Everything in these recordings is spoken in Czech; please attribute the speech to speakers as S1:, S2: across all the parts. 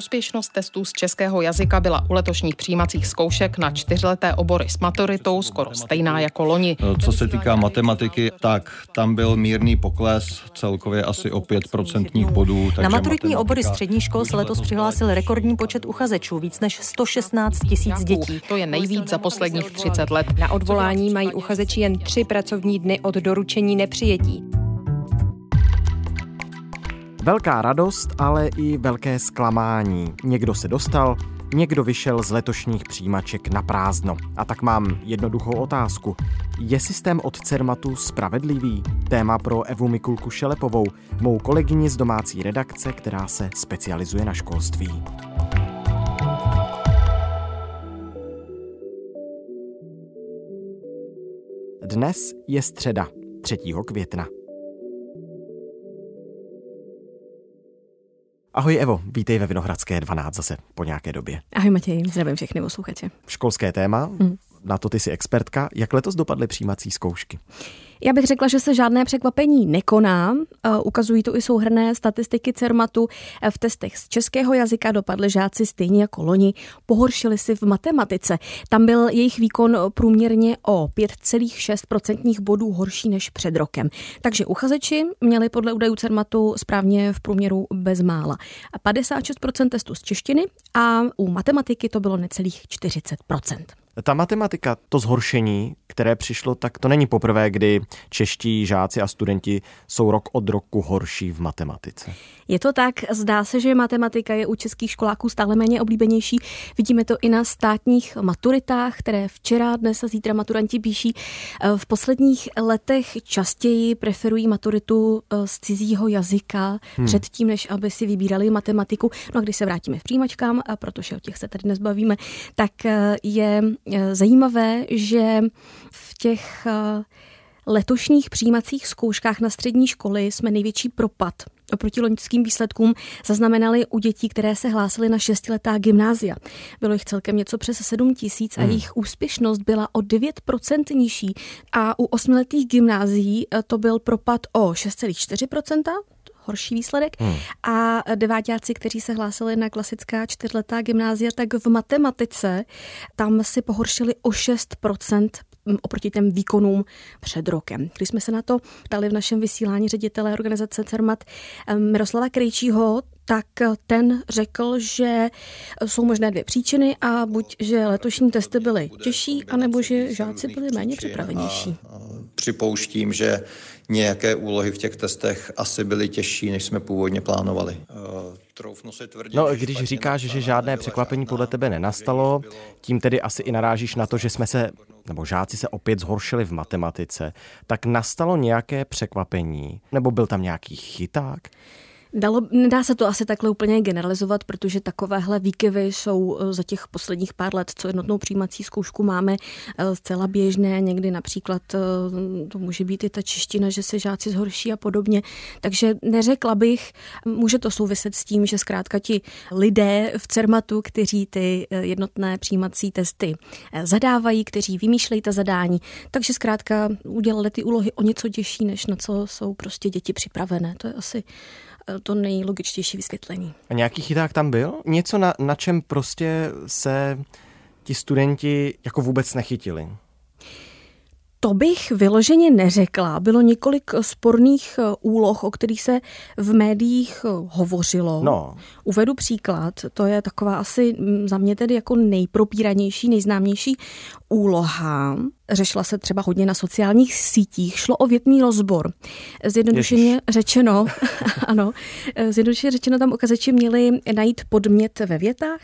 S1: Úspěšnost testů z českého jazyka byla u letošních přijímacích zkoušek na čtyřleté obory s maturitou skoro stejná jako loni.
S2: Co se týká matematiky, tak tam byl mírný pokles, celkově asi o 5 procentních bodů.
S3: Na maturitní obory střední škol se letos přihlásil rekordní počet uchazečů, víc než 116 tisíc dětí.
S1: To je nejvíc za posledních 30 let.
S4: Na odvolání mají uchazeči jen tři pracovní dny od doručení nepřijetí.
S5: Velká radost, ale i velké zklamání. Někdo se dostal, někdo vyšel z letošních přijímaček na prázdno. A tak mám jednoduchou otázku. Je systém od Cermatu spravedlivý? Téma pro Evu Mikulku Šelepovou, mou kolegyni z domácí redakce, která se specializuje na školství. Dnes je středa, 3. května. Ahoj Evo, vítej ve Vinohradské 12 zase po nějaké době.
S4: Ahoj Matěj, zdravím všechny posluchače.
S5: Školské téma, hmm. Na to ty jsi expertka. Jak letos dopadly přijímací zkoušky?
S4: Já bych řekla, že se žádné překvapení nekoná. Eh, ukazují to i souhrné statistiky CERMATu. Eh, v testech z českého jazyka dopadly žáci stejně jako loni. Pohoršili si v matematice. Tam byl jejich výkon průměrně o 5,6% bodů horší než před rokem. Takže uchazeči měli podle údajů CERMATu správně v průměru bezmála. 56% testů z češtiny a u matematiky to bylo necelých 40%.
S5: Ta matematika, to zhoršení, které přišlo, tak to není poprvé, kdy čeští žáci a studenti jsou rok od roku horší v matematice.
S4: Je to tak, zdá se, že matematika je u českých školáků stále méně oblíbenější. Vidíme to i na státních maturitách, které včera, dnes a zítra maturanti píší. V posledních letech častěji preferují maturitu eh, z cizího jazyka hmm. předtím, než aby si vybírali matematiku. No a když se vrátíme v přijímačkám, a protože o těch se tady dnes bavíme, tak eh, je eh, zajímavé, že v těch letošních přijímacích zkouškách na střední školy jsme největší propad oproti loňským výsledkům zaznamenali u dětí, které se hlásily na šestiletá gymnázia. Bylo jich celkem něco přes 7 tisíc a hmm. jejich úspěšnost byla o 9% nižší a u osmiletých gymnázií eh, to byl propad o 6,4%, horší výsledek. Hmm. A deváťáci, kteří se hlásili na klasická čtyřletá gymnázia, tak v matematice tam si pohoršili o 6% oproti těm výkonům před rokem. Když jsme se na to ptali v našem vysílání ředitele organizace CERMAT Miroslava Krejčího, tak ten řekl, že jsou možné dvě příčiny a buď, že letošní testy byly těžší, anebo že žáci byli méně připravenější.
S2: Připouštím, že nějaké úlohy v těch testech asi byly těžší, než jsme původně plánovali.
S5: Troufnu si tvrdit, no, když říkáš, že žádné překvapení podle tebe nenastalo, tím tedy asi i narážíš na to, že jsme se, nebo žáci se opět zhoršili v matematice, tak nastalo nějaké překvapení, nebo byl tam nějaký chyták?
S4: Dalo, nedá se to asi takhle úplně generalizovat, protože takovéhle výkyvy jsou eh, za těch posledních pár let, co jednotnou přijímací zkoušku máme, eh, zcela běžné. Někdy například eh, to může být i ta čeština, že se žáci zhorší a podobně. Takže neřekla bych, může to souviset s tím, že zkrátka ti lidé v CERMATu, kteří ty jednotné přijímací testy zadávají, kteří vymýšlejí ta zadání, takže zkrátka udělali ty úlohy o něco těžší, než na co jsou prostě děti připravené. To je asi to nejlogičtější vysvětlení.
S5: A nějaký chyták tam byl? Něco, na, na čem prostě se ti studenti jako vůbec nechytili?
S4: To bych vyloženě neřekla. Bylo několik sporných eh, úloh, o kterých se v médiích eh, hovořilo.
S5: No.
S4: Uvedu příklad. To je taková asi mm, za mě tedy jako nejpropíranější, nejznámější úloha. Řešila se třeba hodně na sociálních sítích. Šlo o větný rozbor. Zjednodušeně Ježiš. řečeno, ano, zjednodušeně řečeno tam ukazeči měli najít podmět ve větách.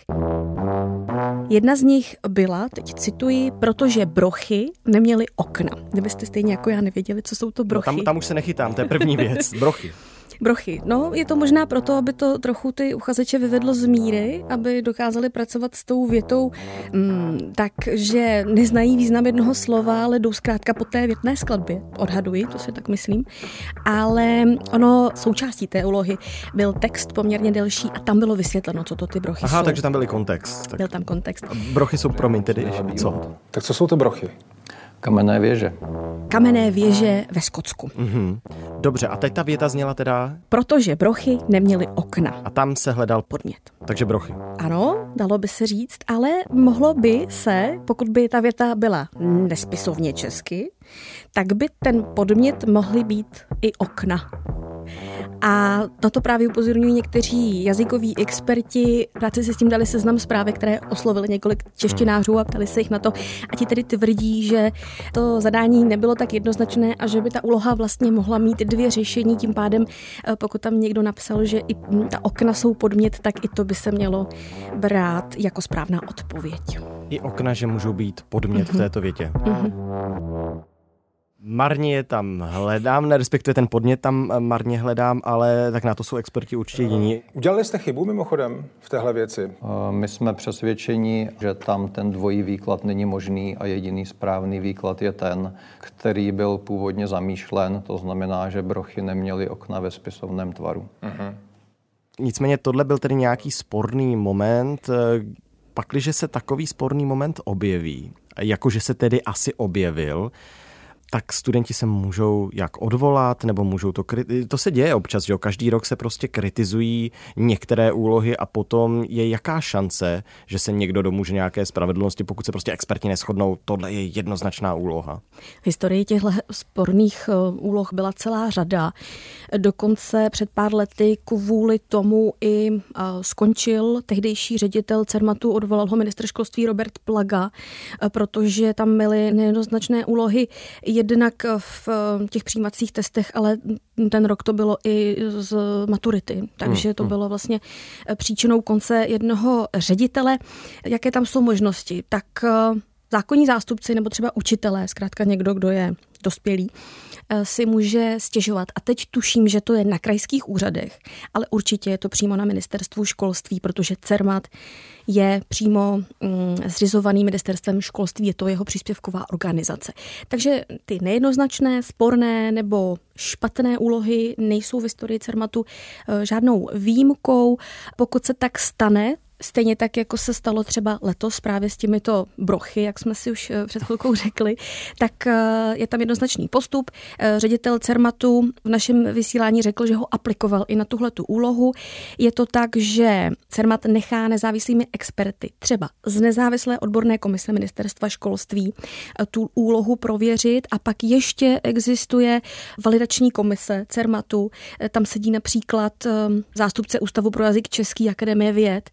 S4: Jedna z nich byla, teď cituji, protože brochy neměly okna. Kdybyste stejně jako já nevěděli, co jsou to brochy.
S5: No tam, tam už se nechytám, to je první věc, brochy.
S4: Brochy. No, je to možná proto, aby to trochu ty uchazeče vyvedlo z míry, aby dokázali pracovat s tou větou mm, tak, že neznají význam jednoho slova, ale jdou zkrátka po té větné skladbě. Odhaduji, to si tak myslím. Ale ono součástí té úlohy byl text poměrně delší a tam bylo vysvětleno, co to ty brochy
S5: Aha,
S4: jsou.
S5: takže tam byl kontext.
S4: Tak... Byl tam kontext.
S5: Brochy jsou, promiň tedy, co?
S6: Tak co jsou to brochy?
S2: Kamenné věže.
S4: Kamenné věže ve Skotsku.
S5: Mm-hmm. Dobře, a teď ta věta zněla teda?
S4: Protože brochy neměly okna.
S5: A tam se hledal
S4: podmět.
S5: Takže brochy.
S4: Ano, dalo by se říct, ale mohlo by se, pokud by ta věta byla nespisovně česky, tak by ten podmět mohly být i okna. A na to právě upozorňují někteří jazykoví experti. Práci se s tím dali seznam zprávy, které oslovili několik češtinářů a ptali se jich na to. A ti tedy tvrdí, že to zadání nebylo tak jednoznačné a že by ta úloha vlastně mohla mít dvě řešení. Tím pádem, eh, pokud tam někdo napsal, že i ta okna jsou podmět, tak i to by se mělo brát jako správná odpověď.
S5: I okna, že můžou být podmět mm-hmm. v mhm. této větě. Mm-hmm marně je tam hledám, ne, respektive ten podnět tam eh, marně hledám, ale tak na to jsou experti určitě jiní.
S6: Udělali jste chybu mimochodem v téhle věci? Eh,
S2: my jsme přesvědčeni, že tam ten dvojí výklad není možný a jediný správný výklad je ten, který byl původně zamýšlen, to znamená, že brochy neměly okna ve spisovném tvaru. Uh-huh.
S5: Nicméně tohle byl tedy nějaký sporný moment, eh, pakliže se takový sporný moment objeví, jakože se tedy asi objevil, tak studenti se můžou jak odvolat, nebo můžou to kriti- To se děje občas, že jo? Každý rok se prostě kritizují některé úlohy a potom je jaká šance, že se někdo domůže nějaké spravedlnosti, pokud se prostě experti neschodnou, tohle je jednoznačná úloha.
S4: V historii těchto sporných eh, úloh byla celá řada. Dokonce před pár lety kvůli tomu i eh, skončil tehdejší ředitel Cermatu, odvolal ho ministr školství Robert Plaga, eh, protože tam byly nejednoznačné úlohy jednak v eh, těch přijímacích testech, ale ten rok to bylo i z maturity, takže to hmm, hmm. bylo vlastně eh, příčinou konce jednoho ředitele. Jaké tam jsou možnosti? Tak eh, zákonní zástupci nebo třeba učitelé, zkrátka někdo, kdo je dospělý, Eh, si může stěžovat. A teď tuším, že to je na krajských úřadech, ale určitě je to přímo na ministerstvu školství, protože CERMAT je přímo mm, zřizovaný ministerstvem školství, je to jeho příspěvková organizace. Takže ty nejednoznačné, sporné nebo špatné úlohy nejsou v historii CERMATu eh, žádnou výjimkou. Pokud se tak stane, Stejně tak, jako se stalo třeba letos právě s těmito brochy, jak jsme si už eh, před chvilkou řekli, tak eh, je tam jednoznačný postup. Eh, ředitel Cermatu v našem vysílání řekl, že ho aplikoval i na tuhle tu úlohu. Je to tak, že Cermat nechá nezávislými experty, třeba z nezávislé odborné komise ministerstva školství, tu úlohu prověřit a pak ještě existuje validační komise Cermatu. Tam sedí například zástupce Ústavu pro jazyk Český akademie věd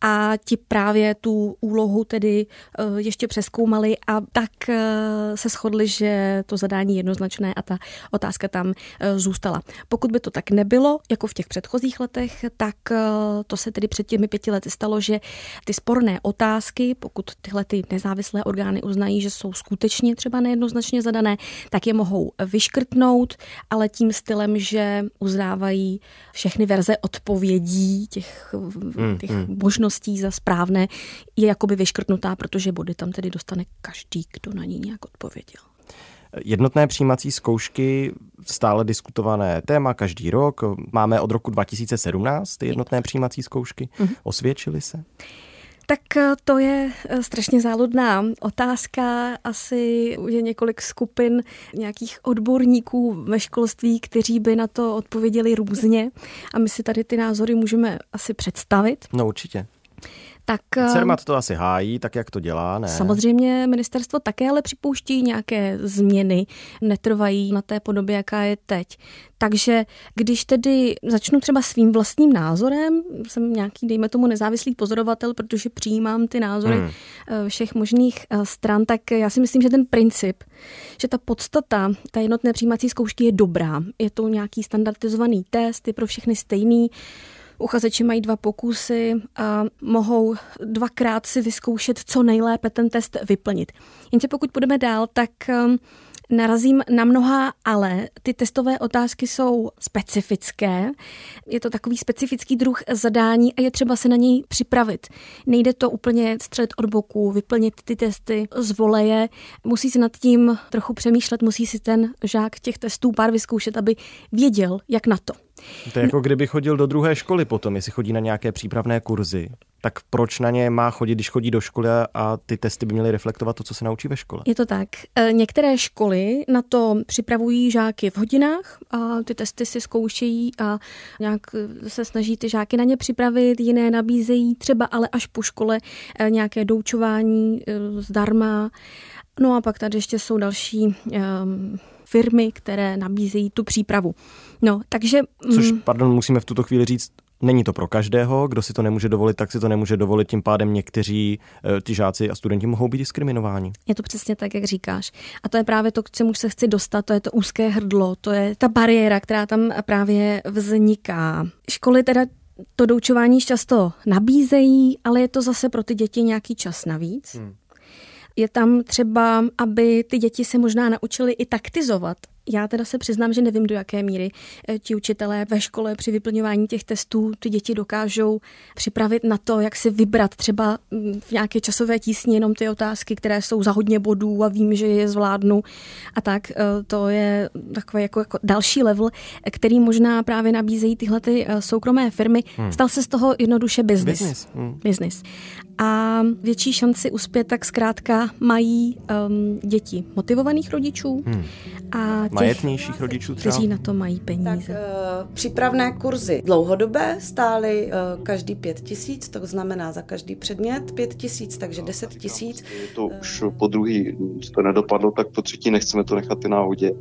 S4: a ti právě tu úlohu tedy eh, ještě přeskoumali a tak eh, se shodli, že to zadání je jednoznačné a ta otázka tam eh, zůstala. Pokud by to tak nebylo, jako v těch předchozích letech, tak to se tedy před těmi pěti lety stalo, že ty sporné otázky, pokud tyhle ty nezávislé orgány uznají, že jsou skutečně třeba nejednoznačně zadané, tak je mohou vyškrtnout, ale tím stylem, že uznávají všechny verze odpovědí těch, hmm, těch hmm možností za správné je jakoby vyškrtnutá, protože body tam tedy dostane každý, kdo na ní nějak odpověděl.
S5: Jednotné přijímací zkoušky, stále diskutované téma každý rok. Máme od roku 2017 ty jednotné přijímací zkoušky. Mm-hmm. Osvědčily se?
S4: Tak eh, to je eh, strašně záludná otázka. Asi je několik skupin nějakých odborníků ve školství, kteří by na to odpověděli různě. A my si tady ty názory můžeme asi představit.
S5: No určitě.
S4: Tak,
S5: CERMAT eh, to asi hájí, tak jak to dělá, ne?
S4: Samozřejmě ministerstvo také ale připouští nějaké změny, netrvají na té podobě, jaká je teď. Takže když tedy začnu třeba svým vlastním názorem, jsem nějaký, dejme tomu, nezávislý pozorovatel, protože přijímám ty názory hmm. Eh, všech možných eh, stran, tak já si myslím, že ten princip, že ta podstata ta jednotné přijímací zkoušky je dobrá. Je to nějaký standardizovaný test, je pro všechny stejný, Uchazeči mají dva pokusy a mohou dvakrát si vyzkoušet, co nejlépe ten test vyplnit. Jenže pokud půjdeme dál, tak narazím na mnoha ale. Ty testové otázky jsou specifické. Je to takový specifický druh zadání a je třeba se na něj připravit. Nejde to úplně střed od boku, vyplnit ty testy z voleje. Musí se nad tím trochu přemýšlet, musí si ten žák těch testů pár vyzkoušet, aby věděl, jak na to.
S5: To je jako kdyby chodil do druhé školy potom, jestli chodí na nějaké přípravné kurzy tak proč na ně má chodit, když chodí do školy a ty testy by měly reflektovat to, co se naučí ve škole?
S4: Je to tak. E, některé školy na to připravují žáky v hodinách a ty testy si zkoušejí a nějak se snaží ty žáky na ně připravit, jiné nabízejí třeba ale až po škole e, nějaké doučování e, zdarma. No a pak tady ještě jsou další um, firmy, které nabízejí tu přípravu. No, takže...
S5: Což, mm, pardon, musíme v tuto chvíli říct, Není to pro každého, kdo si to nemůže dovolit, tak si to nemůže dovolit, tím pádem někteří eh, ty žáci a studenti mohou být diskriminováni.
S4: Je to přesně tak, jak říkáš. A to je právě to, k čemu se chci dostat, to je to úzké hrdlo, to je ta bariéra, která tam právě vzniká. Školy teda to doučování často nabízejí, ale je to zase pro ty děti nějaký čas navíc. Hmm. Je tam třeba, aby ty děti se možná naučily i taktizovat já teda se přiznám, že nevím, do jaké míry eh, ti učitelé ve škole při vyplňování těch testů ty děti dokážou připravit na to, jak si vybrat třeba mm, v nějaké časové tísni jenom ty otázky, které jsou za hodně bodů a vím, že je zvládnu. A tak eh, to je takový jako, jako další level, který možná právě nabízejí tyhle ty eh, soukromé firmy. Hmm. Stal se z toho jednoduše biznis. Business. Hmm. business. A větší šanci uspět tak zkrátka mají um, děti motivovaných rodičů hmm. a
S5: majetnějších rodičů třeba?
S4: Kteří na to mají peníze. Tak,
S7: uh, přípravné kurzy dlouhodobé stály uh, každý pět tisíc, to znamená za každý předmět pět tisíc, takže deset tisíc.
S8: To už po druhý to nedopadlo, tak po třetí nechceme to nechat i náhodě.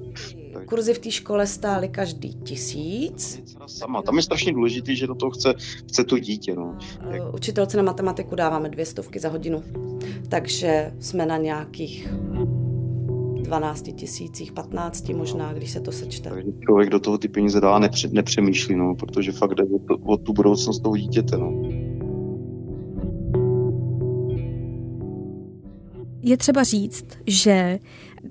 S7: Kurzy v té škole stály každý tisíc.
S8: Sama. Tam je strašně důležité, že do toho chce, chce to dítě. No.
S7: Učitelce na matematiku dáváme dvě stovky za hodinu, takže jsme na nějakých 12 tisících, 15 možná, když se to sečte.
S8: Takže člověk do toho ty peníze dá nepře, nepřemýšlí, no, protože fakt jde o, to, o tu budoucnost toho dítěte. No.
S4: Je třeba říct, že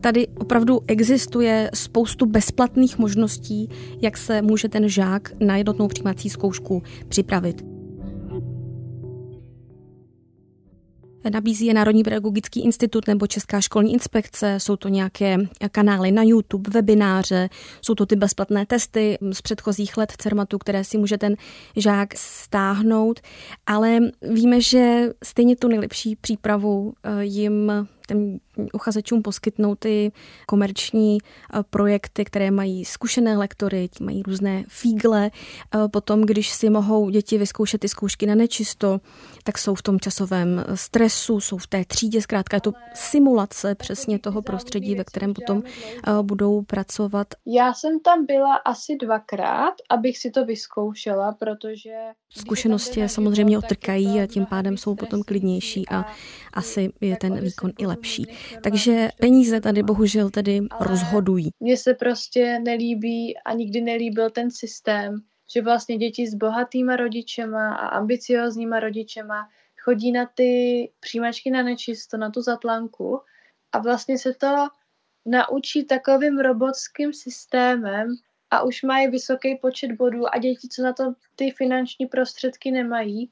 S4: tady opravdu existuje spoustu bezplatných možností, jak se může ten žák na jednotnou přijímací zkoušku připravit. Nabízí je Národní pedagogický institut nebo Česká školní inspekce, jsou to nějaké kanály na YouTube, webináře, jsou to ty bezplatné testy z předchozích let CERMATu, které si může ten žák stáhnout, ale víme, že stejně tu nejlepší přípravu eh, jim těm uchazečům poskytnout ty komerční eh, projekty, které mají zkušené lektory, mají různé fígle. Eh, potom, když si mohou děti vyzkoušet ty zkoušky na nečisto, tak jsou v tom časovém eh, stresu, jsou v té třídě, zkrátka je to simulace přesně toho prostředí, ve kterém potom budou pracovat.
S9: Já jsem tam byla asi dvakrát, abych si to vyzkoušela, protože...
S4: Zkušenosti je samozřejmě otrkají a tím pádem jsou potom klidnější a asi je ten výkon i lepší. Takže peníze tady bohužel tedy rozhodují.
S9: Mně se prostě nelíbí a nikdy nelíbil ten systém, že vlastně děti s bohatýma rodičema a ambiciozníma rodičema chodí na ty přijímačky na nečisto, na tu zatlanku a vlastně se to naučí takovým robotským systémem a už mají vysoký počet bodů a děti, co na to ty finanční prostředky nemají,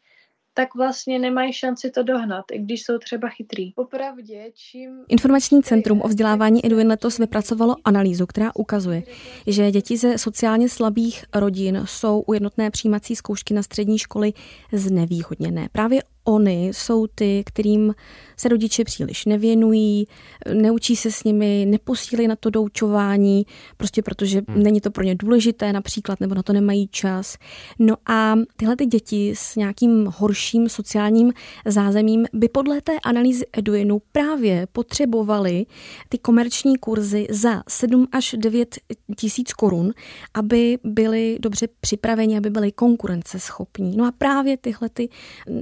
S9: tak vlastně nemají šanci to dohnat, i když jsou třeba chytrý. Popravdě, čím...
S4: Informační centrum o vzdělávání Edwin letos vypracovalo analýzu, která ukazuje, že děti ze sociálně slabých rodin jsou u jednotné přijímací zkoušky na střední školy znevýhodněné. Právě Ony jsou ty, kterým se rodiče příliš nevěnují, neučí se s nimi, neposílí na to doučování, prostě protože hmm. není to pro ně důležité například, nebo na to nemají čas. No a tyhle ty děti s nějakým horším sociálním zázemím by podle té analýzy Eduinu právě potřebovaly ty komerční kurzy za 7 až 9 tisíc korun, aby byly dobře připraveni, aby byly konkurenceschopní. No a právě tyhle ty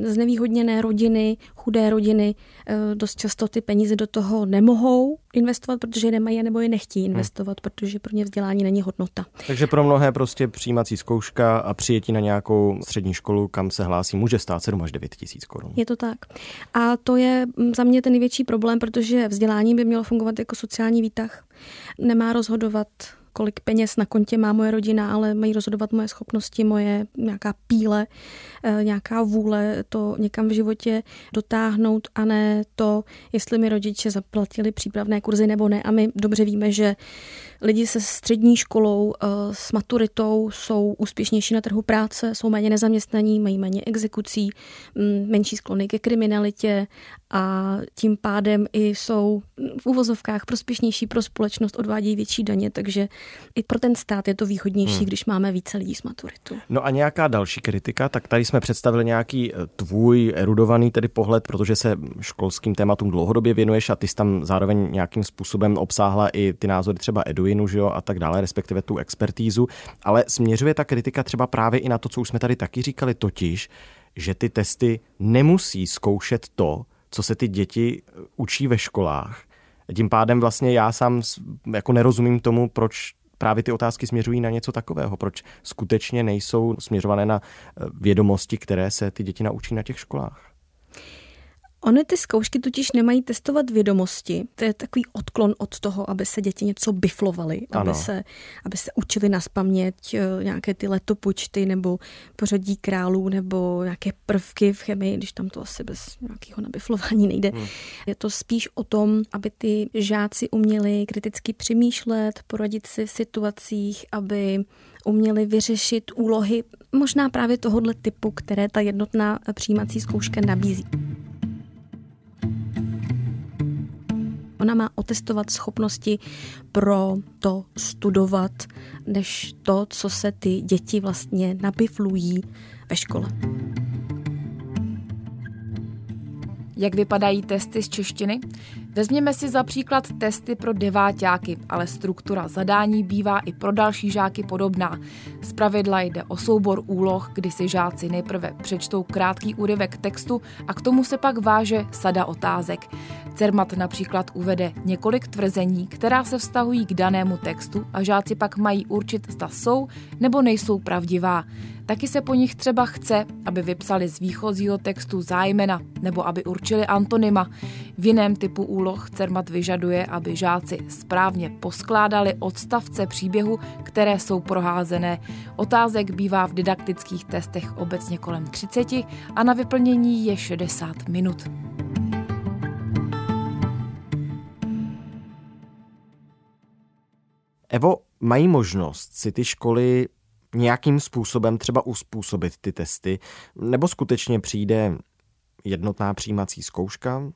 S4: znevýhodněné znevýhodněné rodiny, chudé rodiny eh, dost často ty peníze do toho nemohou investovat, protože je nemají nebo je nechtějí hmm. investovat, hmm. protože pro ně vzdělání není hodnota.
S5: Takže pro mnohé prostě přijímací zkouška a přijetí na nějakou střední školu, kam se hlásí, může stát 7 až 9 tisíc korun.
S4: Je to tak. A to je mm, za mě ten největší problém, protože vzdělání by mělo fungovat jako sociální výtah. Nemá rozhodovat kolik peněz na kontě má moje rodina, ale mají rozhodovat moje schopnosti, moje nějaká píle, eh, nějaká vůle to někam v životě dotáhnout a ne to, jestli mi rodiče zaplatili přípravné kurzy nebo ne. A my dobře víme, že lidi se střední školou, eh, s maturitou jsou úspěšnější na trhu práce, jsou méně nezaměstnaní, mají méně exekucí, mm, menší sklony ke kriminalitě a tím pádem i jsou v uvozovkách prospěšnější pro společnost, odvádějí větší daně, takže i pro ten stát je to výhodnější, hmm. když máme více lidí s maturitou.
S5: No a nějaká další kritika, tak tady jsme představili nějaký eh, tvůj erudovaný tedy pohled, protože se školským tématům dlouhodobě věnuješ a ty jsi tam zároveň nějakým způsobem obsáhla i ty názory třeba Eduinu, že jo, a tak dále, respektive tu expertízu, ale směřuje ta kritika třeba právě i na to, co už jsme tady taky říkali, totiž, že ty testy nemusí zkoušet to, co se ty děti eh, učí ve školách. Tím pádem vlastně já sám jako nerozumím tomu, proč právě ty otázky směřují na něco takového, proč skutečně nejsou směřované na eh, vědomosti, které se ty děti naučí na těch školách.
S4: Ony ty zkoušky totiž nemají testovat vědomosti. To je takový odklon od toho, aby se děti něco biflovaly, aby se, aby se učili na spaměť eh, nějaké ty letopočty nebo pořadí králů nebo nějaké prvky v chemii, když tam to asi bez nějakého nabiflování nejde. Hmm. Je to spíš o tom, aby ty žáci uměli kriticky přemýšlet, poradit si v situacích, aby uměli vyřešit úlohy možná právě tohohle typu, které ta jednotná přijímací zkouška nabízí. Ona má otestovat schopnosti pro to studovat, než to, co se ty děti vlastně nabiflují ve škole.
S10: Jak vypadají testy z češtiny? Vezměme si za příklad testy pro deváťáky, ale struktura zadání bývá i pro další žáky podobná. Zpravidla jde o soubor úloh, kdy si žáci nejprve přečtou krátký úryvek textu a k tomu se pak váže sada otázek. Cermat například uvede několik tvrzení, která se vztahují k danému textu a žáci pak mají určit, zda jsou nebo nejsou pravdivá. Taky se po nich třeba chce, aby vypsali z výchozího textu zájmena nebo aby určili antonyma. V jiném typu úloh Cermat vyžaduje, aby žáci správně poskládali odstavce příběhu, které jsou proházené. Otázek bývá v didaktických testech obecně kolem 30 a na vyplnění je 60 minut.
S5: Evo, mají možnost si ty školy nějakým způsobem třeba uspůsobit ty testy, nebo skutečně přijde jednotná přijímací zkouška,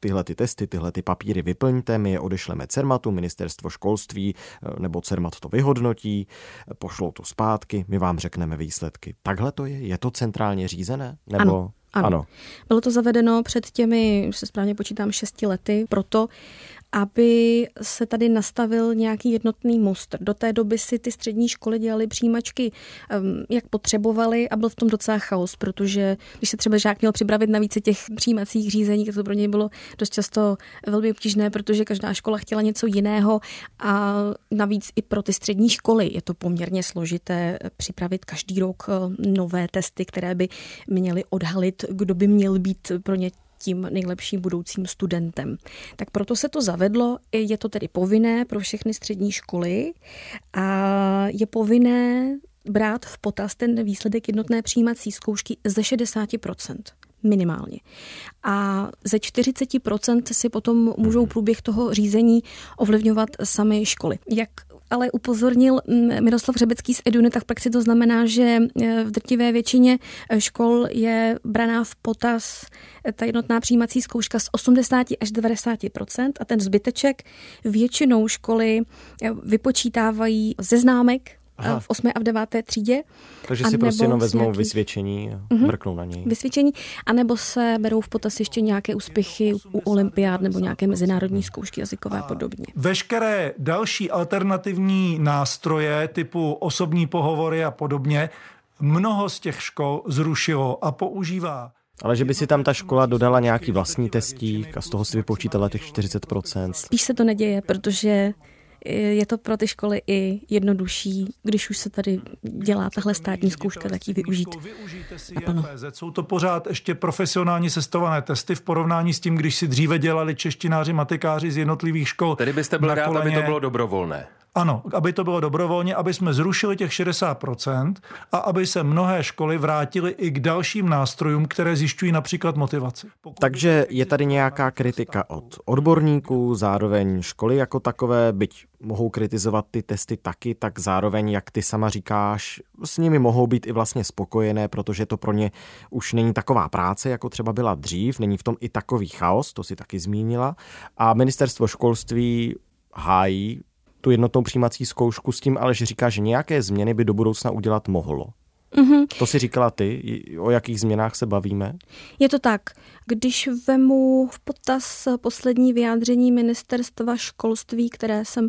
S5: tyhle ty testy, tyhle ty papíry vyplňte, my je odešleme CERMATu, ministerstvo školství, eh, nebo CERMAT to vyhodnotí, pošlou to zpátky, my vám řekneme výsledky. Takhle to je? Je to centrálně řízené? Nebo...
S4: Ano. Ano. ano. Bylo to zavedeno před těmi, se správně počítám, šesti lety, proto, aby se tady nastavil nějaký jednotný most. Do té doby si ty střední školy dělaly přijímačky, jak potřebovali a byl v tom docela chaos, protože když se třeba žák měl připravit na více těch přijímacích řízení, to pro něj bylo dost často velmi obtížné, protože každá škola chtěla něco jiného a navíc i pro ty střední školy je to poměrně složité připravit každý rok eh, nové testy, které by měly odhalit, kdo by měl být pro ně tím nejlepším budoucím studentem. Tak proto se to zavedlo, je to tedy povinné pro všechny střední školy a je povinné brát v potaz ten výsledek jednotné přijímací zkoušky ze 60% minimálně. A ze 40% si potom můžou průběh toho řízení ovlivňovat sami školy. Jak ale upozornil mm, Miroslav Řebecký z Eduny, tak praxi to znamená, že e, v drtivé většině e, škol je braná v potaz e, ta jednotná přijímací zkouška z 80 až 90% a ten zbyteček většinou školy vypočítávají ze známek Aha. v 8. a v 9. třídě.
S5: Takže si prostě jenom vezmou nějaký... vysvědčení a uh-huh. mrknou na něj.
S4: Vysvědčení, anebo se berou v potaz ještě nějaké úspěchy u olympiád nebo nějaké mezinárodní zkoušky jazykové a podobně.
S6: Veškeré další alternativní nástroje typu osobní pohovory a podobně mnoho z těch škol zrušilo a používá
S5: ale že by si tam ta škola dodala nějaký vlastní testík a z toho si vypočítala těch 40%.
S4: Spíš se to neděje, protože je to pro ty školy i jednodušší, když už se tady dělá tahle státní zkouška, tak ji využít naplno.
S6: Jsou to pořád ještě profesionálně sestované testy v porovnání s tím, když si dříve dělali češtináři, matikáři z jednotlivých škol.
S11: Tedy byste byl rád, aby to bylo dobrovolné.
S6: Ano, aby to bylo dobrovolně, aby jsme zrušili těch 60% a aby se mnohé školy vrátily i k dalším nástrojům, které zjišťují například motivaci.
S5: Pokud Takže je tady nějaká kritika od odborníků, zároveň školy jako takové, byť mohou kritizovat ty testy taky, tak zároveň, jak ty sama říkáš, s nimi mohou být i vlastně spokojené, protože to pro ně už není taková práce, jako třeba byla dřív, není v tom i takový chaos, to si taky zmínila. A ministerstvo školství hájí tu jednotnou přijímací zkoušku s tím, ale že říká, že nějaké změny by do budoucna udělat mohlo. Mm-hmm. To si říkala ty, o jakých změnách se bavíme?
S4: Je to tak. Když vemu v potaz poslední vyjádření ministerstva školství, které jsem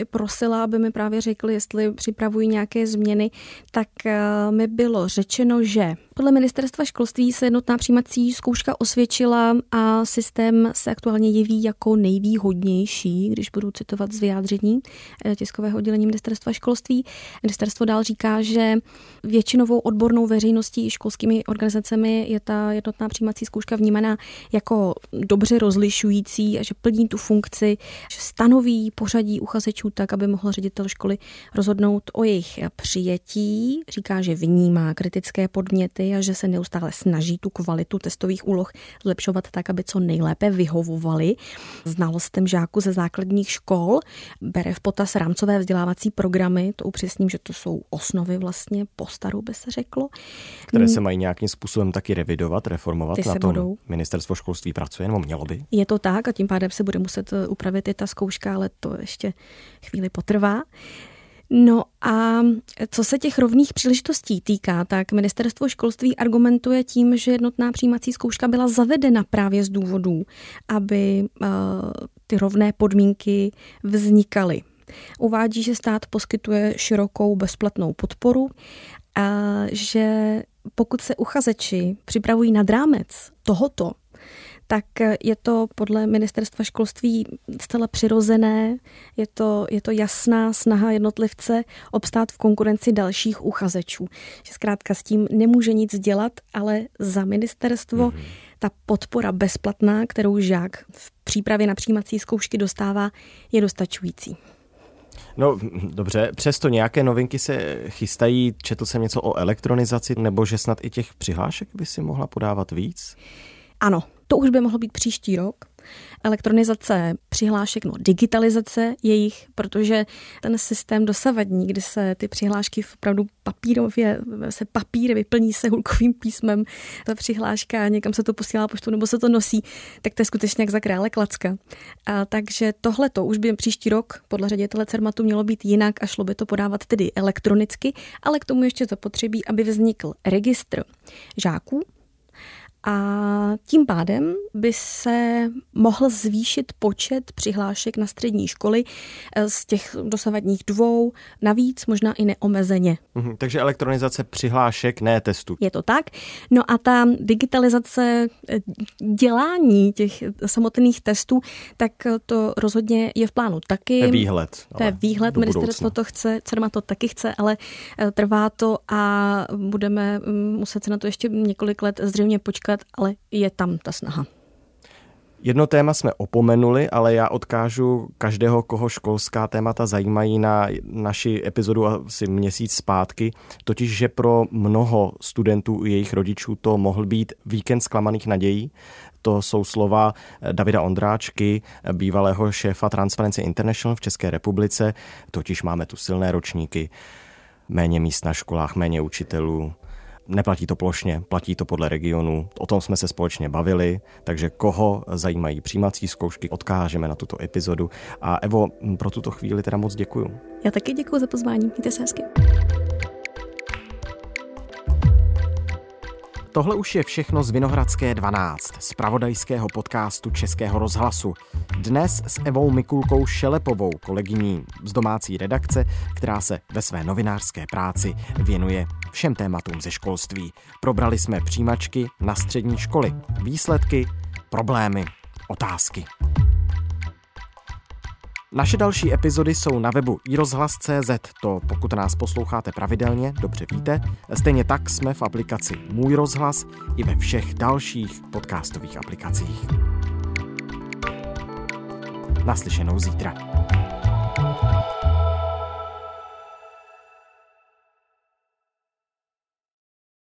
S4: e, prosila, aby mi právě řekli, jestli připravují nějaké změny, tak e, mi bylo řečeno, že podle ministerstva školství se jednotná přijímací zkouška osvědčila a systém se aktuálně jeví jako nejvýhodnější, když budu citovat z vyjádření e, tiskového oddělení ministerstva školství. Ministerstvo dál říká, že většinovou odbornou veřejností i školskými organizacemi je ta jednotná přijímací zkouška vnímaná jako dobře rozlišující a že plní tu funkci, že stanoví pořadí uchazečů tak, aby mohl ředitel školy rozhodnout o jejich přijetí. Říká, že vnímá kritické podněty a že se neustále snaží tu kvalitu testových úloh zlepšovat tak, aby co nejlépe vyhovovaly znalostem žáků ze základních škol. Bere v potaz rámcové vzdělávací programy, to upřesním, že to jsou osnovy vlastně postaru, by se řeklo.
S5: Které se mají nějakým způsobem taky revidovat, reformovat. Ty na tom budou. ministerstvo školství pracuje, nebo mělo by?
S4: Je to tak a tím pádem se bude muset eh, upravit i ta zkouška, ale to ještě chvíli potrvá. No a co se těch rovných příležitostí týká, tak ministerstvo školství argumentuje tím, že jednotná přijímací zkouška byla zavedena právě z důvodů, aby uh, ty rovné podmínky vznikaly. Uvádí, že stát poskytuje širokou bezplatnou podporu že pokud se uchazeči připravují nad rámec tohoto, tak je to podle ministerstva školství zcela přirozené, je to, je to jasná snaha jednotlivce obstát v konkurenci dalších uchazečů. Že zkrátka s tím nemůže nic dělat, ale za ministerstvo mm-hmm. ta podpora bezplatná, kterou žák v přípravě na přijímací zkoušky dostává, je dostačující.
S5: No dobře, přesto nějaké novinky se chystají. Četl jsem něco o elektronizaci, nebo že snad i těch přihlášek by si mohla podávat víc?
S4: Ano, to už by mohlo být příští rok elektronizace přihlášek, no digitalizace jejich, protože ten systém dosavadní, kdy se ty přihlášky opravdu papírově, se papír vyplní se hulkovým písmem, ta přihláška, někam se to posílá poštou nebo se to nosí, tak to je skutečně jak za krále klacka. A takže tohle to už by příští rok podle ředitele Cermatu mělo být jinak a šlo by to podávat tedy elektronicky, ale k tomu ještě zapotřebí, aby vznikl registr žáků, a tím pádem by se mohl zvýšit počet přihlášek na střední školy eh, z těch dosavadních dvou, navíc možná i neomezeně.
S5: Mhm, takže elektronizace přihlášek, ne testů.
S4: Je to tak. No a ta digitalizace eh, dělání těch samotných testů, tak to rozhodně je v plánu taky.
S5: To je výhled.
S4: To je výhled, ministerstvo to chce, CERMA to taky chce, ale eh, trvá to a budeme mm, muset se na to ještě několik let zřejmě počkat říkat, ale je tam ta snaha.
S5: Jedno téma jsme opomenuli, ale já odkážu každého, koho školská témata zajímají na naši epizodu asi měsíc zpátky, totiž, že pro mnoho studentů i jejich rodičů to mohl být víkend zklamaných nadějí. To jsou slova Davida Ondráčky, bývalého šéfa Transparency International v České republice, totiž máme tu silné ročníky, méně míst na školách, méně učitelů, Neplatí to plošně, platí to podle regionu. O tom jsme se společně bavili, takže koho zajímají přijímací zkoušky, odkážeme na tuto epizodu. A Evo, pro tuto chvíli teda moc děkuju.
S4: Já taky děkuji za pozvání. Mějte se hezky.
S5: Tohle už je všechno z Vinohradské 12, z pravodajského podcastu Českého rozhlasu. Dnes s Evou Mikulkou Šelepovou, kolegyní z domácí redakce, která se ve své novinářské práci věnuje všem tématům ze školství. Probrali jsme přijímačky na střední školy, výsledky, problémy, otázky. Naše další epizody jsou na webu iRozhlas.cz, to pokud nás posloucháte pravidelně, dobře víte. Stejně tak jsme v aplikaci Můj rozhlas i ve všech dalších podcastových aplikacích. Naslyšenou zítra.